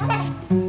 老板